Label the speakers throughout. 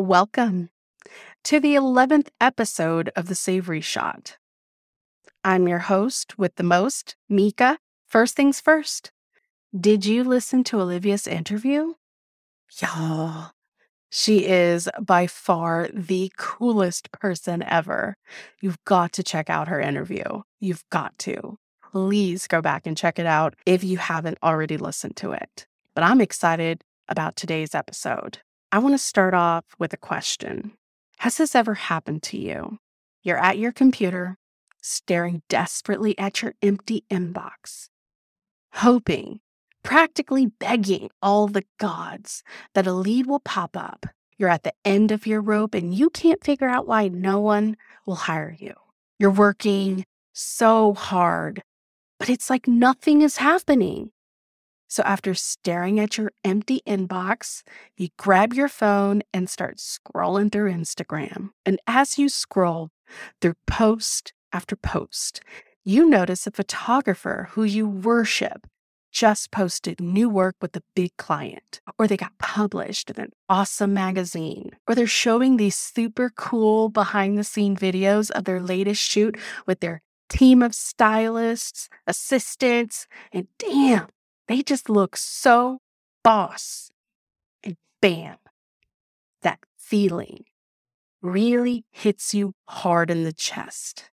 Speaker 1: Welcome to the 11th episode of The Savory Shot. I'm your host with the most, Mika. First things first, did you listen to Olivia's interview? Y'all, she is by far the coolest person ever. You've got to check out her interview. You've got to. Please go back and check it out if you haven't already listened to it. But I'm excited about today's episode. I want to start off with a question Has this ever happened to you? You're at your computer, staring desperately at your empty inbox, hoping, practically begging all the gods that a lead will pop up. You're at the end of your rope and you can't figure out why no one will hire you. You're working so hard, but it's like nothing is happening. So, after staring at your empty inbox, you grab your phone and start scrolling through Instagram. And as you scroll through post after post, you notice a photographer who you worship just posted new work with a big client, or they got published in an awesome magazine, or they're showing these super cool behind the scene videos of their latest shoot with their team of stylists, assistants, and damn, they just look so boss. And bam, that feeling really hits you hard in the chest.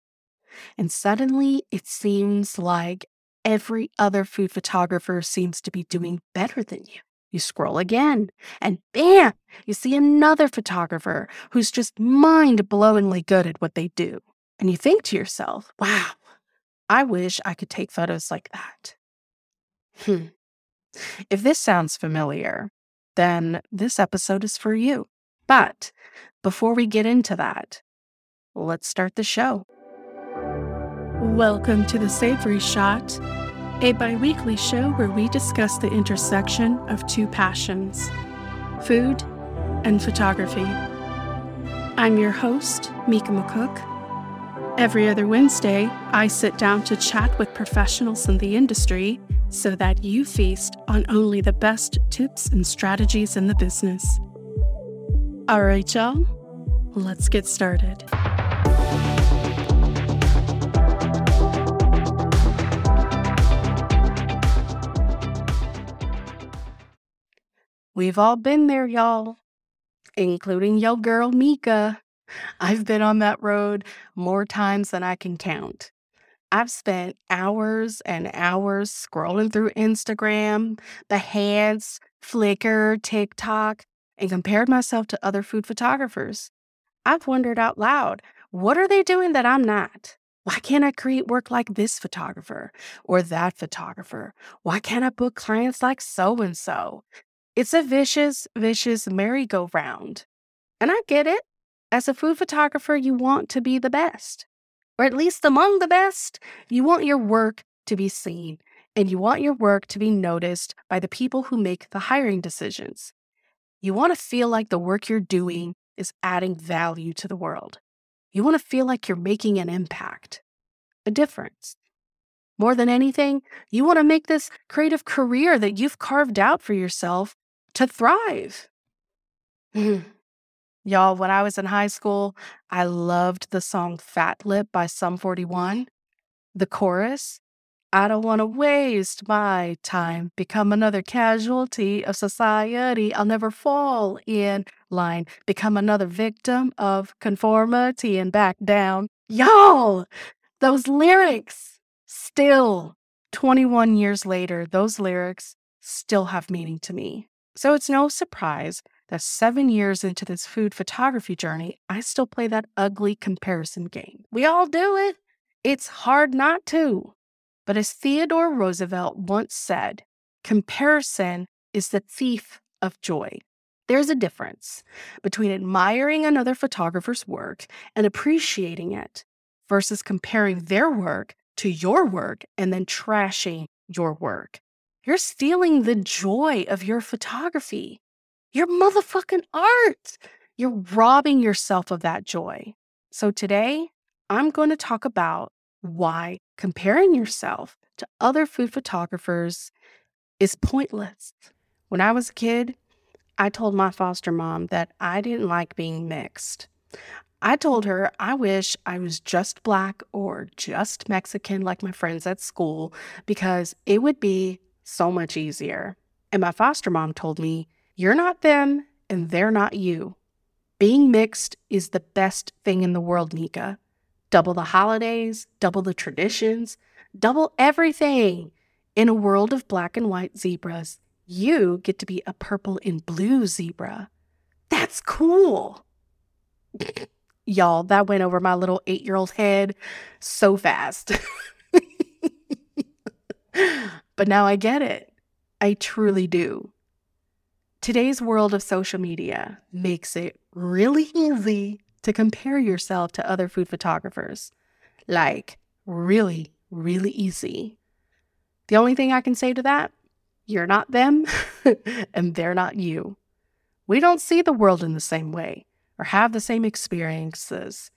Speaker 1: And suddenly it seems like every other food photographer seems to be doing better than you. You scroll again, and bam, you see another photographer who's just mind blowingly good at what they do. And you think to yourself, wow, I wish I could take photos like that. Hmm. If this sounds familiar, then this episode is for you. But before we get into that, let's start the show. Welcome to the Savory Shot, a bi weekly show where we discuss the intersection of two passions food and photography. I'm your host, Mika McCook. Every other Wednesday, I sit down to chat with professionals in the industry so that you feast on only the best tips and strategies in the business. All right, y'all, let's get started. We've all been there, y'all, including yo girl Mika. I've been on that road more times than I can count. I've spent hours and hours scrolling through Instagram, Behance, Flickr, TikTok, and compared myself to other food photographers. I've wondered out loud, what are they doing that I'm not? Why can't I create work like this photographer or that photographer? Why can't I book clients like so and so? It's a vicious, vicious merry-go-round. And I get it. As a food photographer, you want to be the best or at least among the best, you want your work to be seen and you want your work to be noticed by the people who make the hiring decisions. You want to feel like the work you're doing is adding value to the world. You want to feel like you're making an impact, a difference. More than anything, you want to make this creative career that you've carved out for yourself to thrive. Mm-hmm. Y'all, when I was in high school, I loved the song Fat Lip by Sum 41. The chorus I don't want to waste my time, become another casualty of society. I'll never fall in line, become another victim of conformity and back down. Y'all, those lyrics still, 21 years later, those lyrics still have meaning to me. So it's no surprise that seven years into this food photography journey, I still play that ugly comparison game. We all do it. It's hard not to. But as Theodore Roosevelt once said, comparison is the thief of joy. There's a difference between admiring another photographer's work and appreciating it versus comparing their work to your work and then trashing your work. You're stealing the joy of your photography your motherfucking art. You're robbing yourself of that joy. So today, I'm going to talk about why comparing yourself to other food photographers is pointless. When I was a kid, I told my foster mom that I didn't like being mixed. I told her I wish I was just black or just Mexican like my friends at school because it would be so much easier. And my foster mom told me, You're not them and they're not you. Being mixed is the best thing in the world, Mika. Double the holidays, double the traditions, double everything. In a world of black and white zebras, you get to be a purple and blue zebra. That's cool. Y'all, that went over my little eight year old head so fast. but now I get it. I truly do. Today's world of social media makes it really easy to compare yourself to other food photographers. Like, really, really easy. The only thing I can say to that, you're not them and they're not you. We don't see the world in the same way or have the same experiences.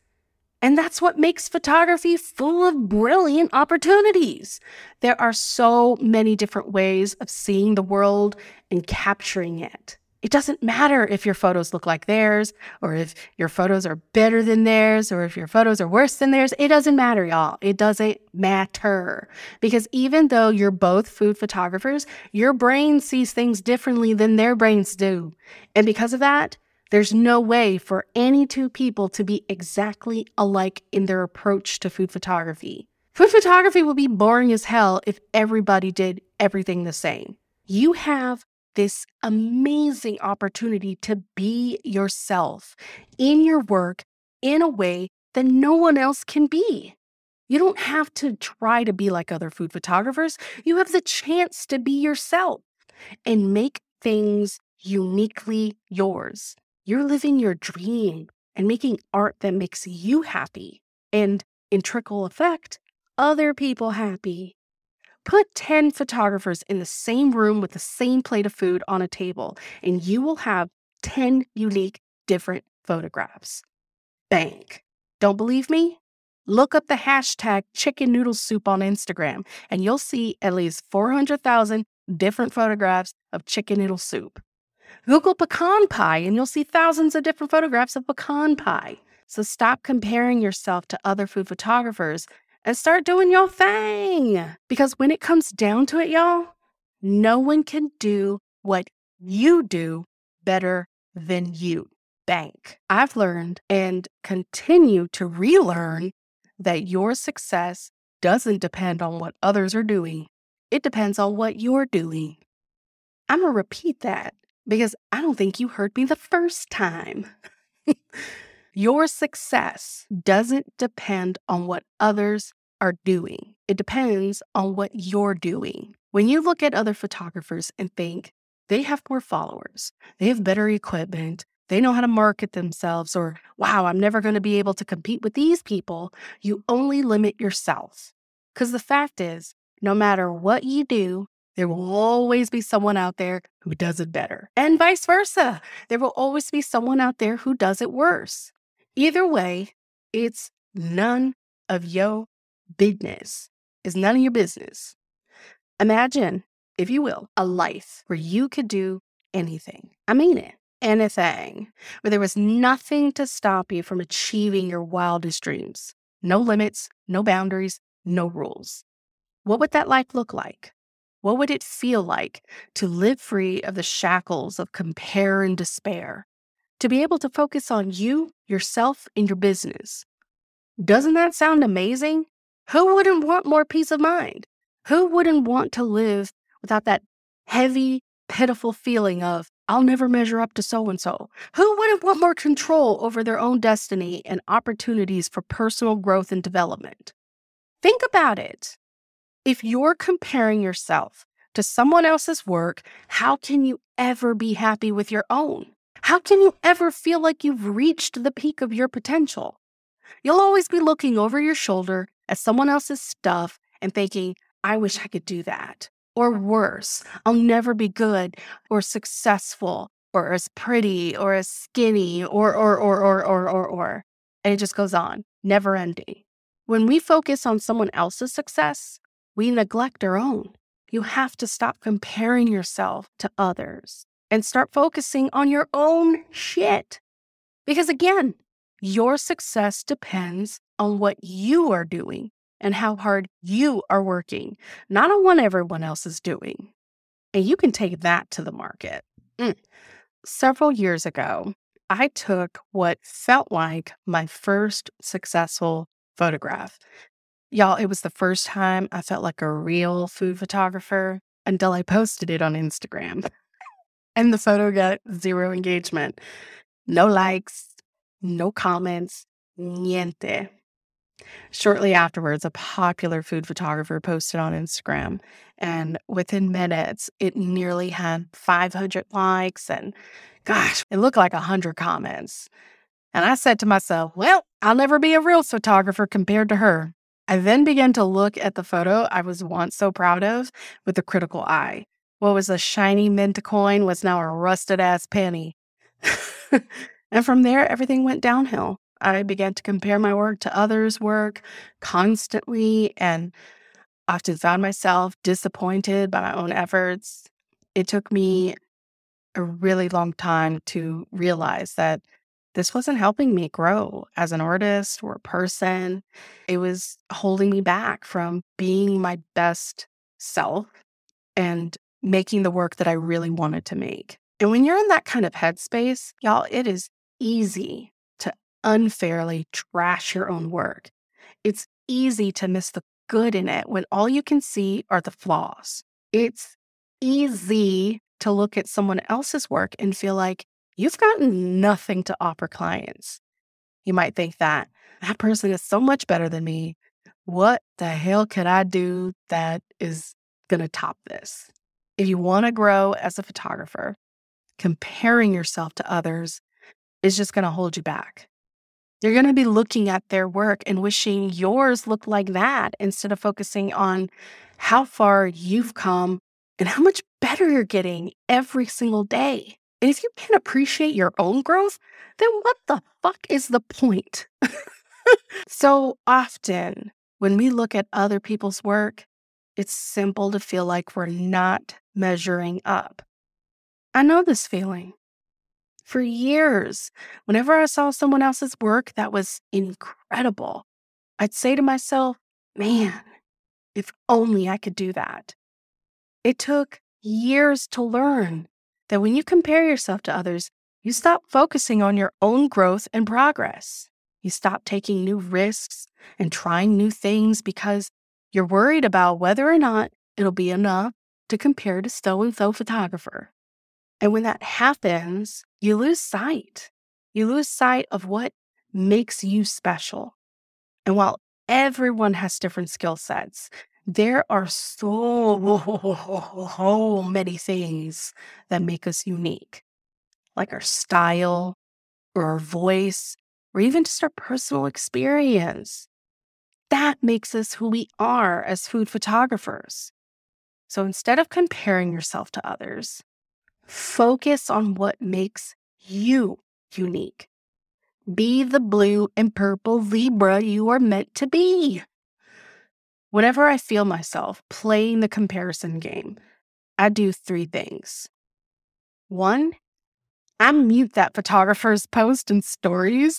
Speaker 1: And that's what makes photography full of brilliant opportunities. There are so many different ways of seeing the world and capturing it. It doesn't matter if your photos look like theirs, or if your photos are better than theirs, or if your photos are worse than theirs. It doesn't matter, y'all. It doesn't matter. Because even though you're both food photographers, your brain sees things differently than their brains do. And because of that, there's no way for any two people to be exactly alike in their approach to food photography. Food photography would be boring as hell if everybody did everything the same. You have this amazing opportunity to be yourself in your work in a way that no one else can be. You don't have to try to be like other food photographers. You have the chance to be yourself and make things uniquely yours. You're living your dream and making art that makes you happy and, in trickle effect, other people happy. Put 10 photographers in the same room with the same plate of food on a table, and you will have 10 unique, different photographs. Bank. Don't believe me? Look up the hashtag chicken noodle soup on Instagram, and you'll see at least 400,000 different photographs of chicken noodle soup. Google pecan pie and you'll see thousands of different photographs of pecan pie. So stop comparing yourself to other food photographers and start doing your thing. Because when it comes down to it, y'all, no one can do what you do better than you. Bank. I've learned and continue to relearn that your success doesn't depend on what others are doing, it depends on what you're doing. I'm going to repeat that because I don't think you heard me the first time. Your success doesn't depend on what others are doing, it depends on what you're doing. When you look at other photographers and think they have more followers, they have better equipment, they know how to market themselves, or wow, I'm never going to be able to compete with these people, you only limit yourself. Because the fact is, no matter what you do, there will always be someone out there who does it better, and vice versa. There will always be someone out there who does it worse. Either way, it's none of your business. is none of your business. Imagine, if you will, a life where you could do anything. I mean it. Anything. Where there was nothing to stop you from achieving your wildest dreams. No limits, no boundaries, no rules. What would that life look like? What would it feel like to live free of the shackles of compare and despair? To be able to focus on you, yourself, and your business. Doesn't that sound amazing? Who wouldn't want more peace of mind? Who wouldn't want to live without that heavy, pitiful feeling of, I'll never measure up to so and so? Who wouldn't want more control over their own destiny and opportunities for personal growth and development? Think about it. If you're comparing yourself to someone else's work, how can you ever be happy with your own? How can you ever feel like you've reached the peak of your potential? You'll always be looking over your shoulder at someone else's stuff and thinking, I wish I could do that. Or worse, I'll never be good or successful or as pretty or as skinny or, or, or, or, or, or, or. And it just goes on, never ending. When we focus on someone else's success, we neglect our own. You have to stop comparing yourself to others. and start focusing on your own shit. Because again, your success depends on what you are doing and how hard you are working, not on what everyone else is doing. And you can take that to the market. Mm. Several years ago, I took what felt like my first successful photograph. Y'all, it was the first time I felt like a real food photographer until I posted it on Instagram. and the photo got zero engagement, no likes, no comments, niente. Shortly afterwards, a popular food photographer posted on Instagram, and within minutes, it nearly had 500 likes and gosh, it looked like 100 comments. And I said to myself, well, I'll never be a real photographer compared to her. I then began to look at the photo I was once so proud of with a critical eye. What was a shiny mint coin was now a rusted ass penny. and from there, everything went downhill. I began to compare my work to others' work constantly and often found myself disappointed by my own efforts. It took me a really long time to realize that this wasn't helping me grow as an artist or a person. It was holding me back from being my best self and making the work that I really wanted to make. And when you're in that kind of headspace, y'all, it is easy to unfairly trash your own work. It's easy to miss the good in it when all you can see are the flaws. It's easy to look at someone else's work and feel like you've got nothing to offer clients. You might think that that person is so much better than me. What the hell could I do that is going to top this? If you want to grow as a photographer, comparing yourself to others is just going to hold you back. You're going to be looking at their work and wishing yours looked like that instead of focusing on how far you've come and how much better you're getting every single day. And if you can't appreciate your own growth, then what the fuck is the point? so often, when we look at other people's work, it's simple to feel like we're not measuring up. I know this feeling. For years, whenever I saw someone else's work that was incredible, I'd say to myself, man, if only I could do that. It took years to learn that when you compare yourself to others, you stop focusing on your own growth and progress. You stop taking new risks and trying new things because you're worried about whether or not it'll be enough to compare to so and so photographer. And when that happens, you lose sight. You lose sight of what makes you special. And while everyone has different skill sets, there are so many things that make us unique, like our style or our voice, or even just our personal experience. That makes us who we are as food photographers. So instead of comparing yourself to others, focus on what makes you unique. Be the blue and purple zebra you are meant to be. Whenever I feel myself playing the comparison game, I do three things. One, I mute that photographer's post and stories.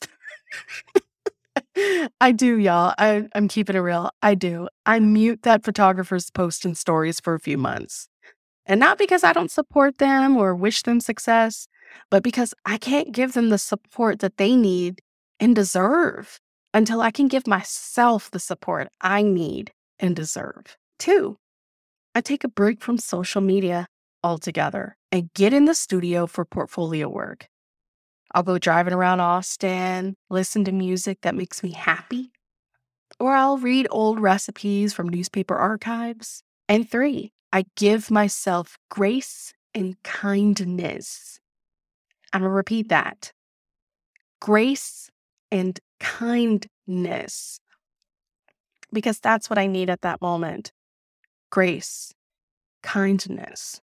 Speaker 1: I do, y'all. I, I'm keeping it real. I do. I mute that photographer's post and stories for a few months. And not because I don't support them or wish them success, but because I can't give them the support that they need and deserve until I can give myself the support I need and deserve. Two, I take a break from social media altogether and get in the studio for portfolio work. I'll go driving around Austin, listen to music that makes me happy, or I'll read old recipes from newspaper archives. And three, I give myself grace and kindness. I'm going to repeat that grace and kindness because that's what I need at that moment grace, kindness.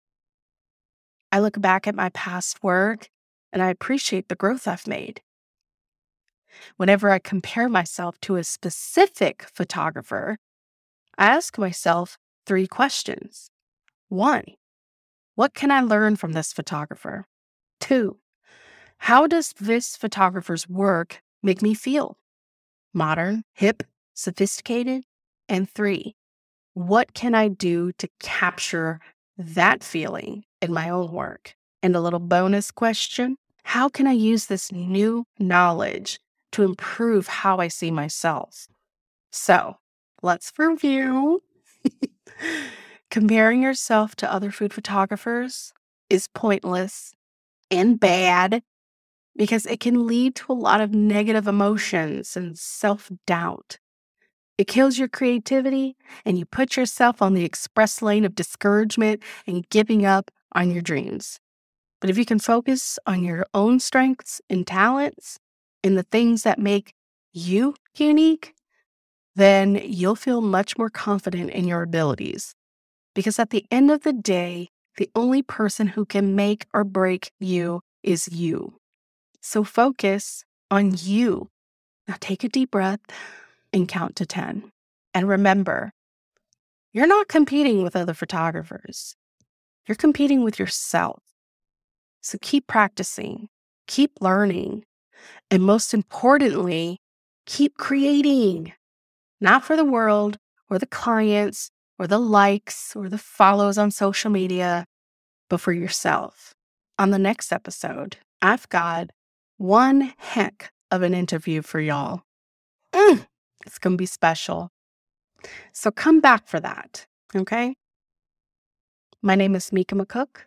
Speaker 1: I look back at my past work and I appreciate the growth I've made. Whenever I compare myself to a specific photographer, I ask myself three questions. One, What can I learn from this photographer? Two, how does this photographer's work make me feel? Modern, hip, sophisticated? And three, what can I do to capture that feeling in my own work? And a little bonus question how can I use this new knowledge to improve how I see myself? So let's review. Comparing yourself to other food photographers is pointless and bad because it can lead to a lot of negative emotions and self doubt. It kills your creativity and you put yourself on the express lane of discouragement and giving up on your dreams. But if you can focus on your own strengths and talents and the things that make you unique, then you'll feel much more confident in your abilities. Because at the end of the day, the only person who can make or break you is you. So focus on you. Now take a deep breath and count to 10. And remember, you're not competing with other photographers, you're competing with yourself. So keep practicing, keep learning, and most importantly, keep creating, not for the world or the clients or the likes or the follows on social media, but for yourself. On the next episode, I've got one heck of an interview for y'all. Mm, it's going to be special. So come back for that, okay? My name is Mika McCook,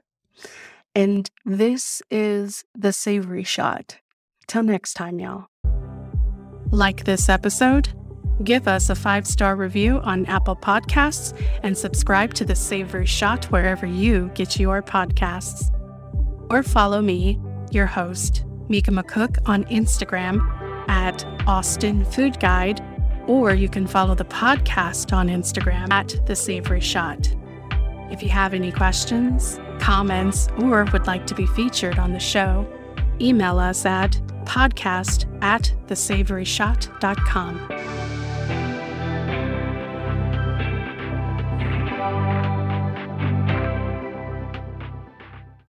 Speaker 1: and this is The Savory Shot. Till next time, y'all. Like this episode? Give us a five star review on Apple Podcasts and subscribe to The Savory Shot wherever you get your podcasts. Or follow me, your host, Mika McCook, on Instagram at Austin Food Guide, or you can follow the podcast on Instagram at The Savory Shot. If you have any questions, comments, or would like to be featured on the show, email us at podcast at thesavoryshot.com.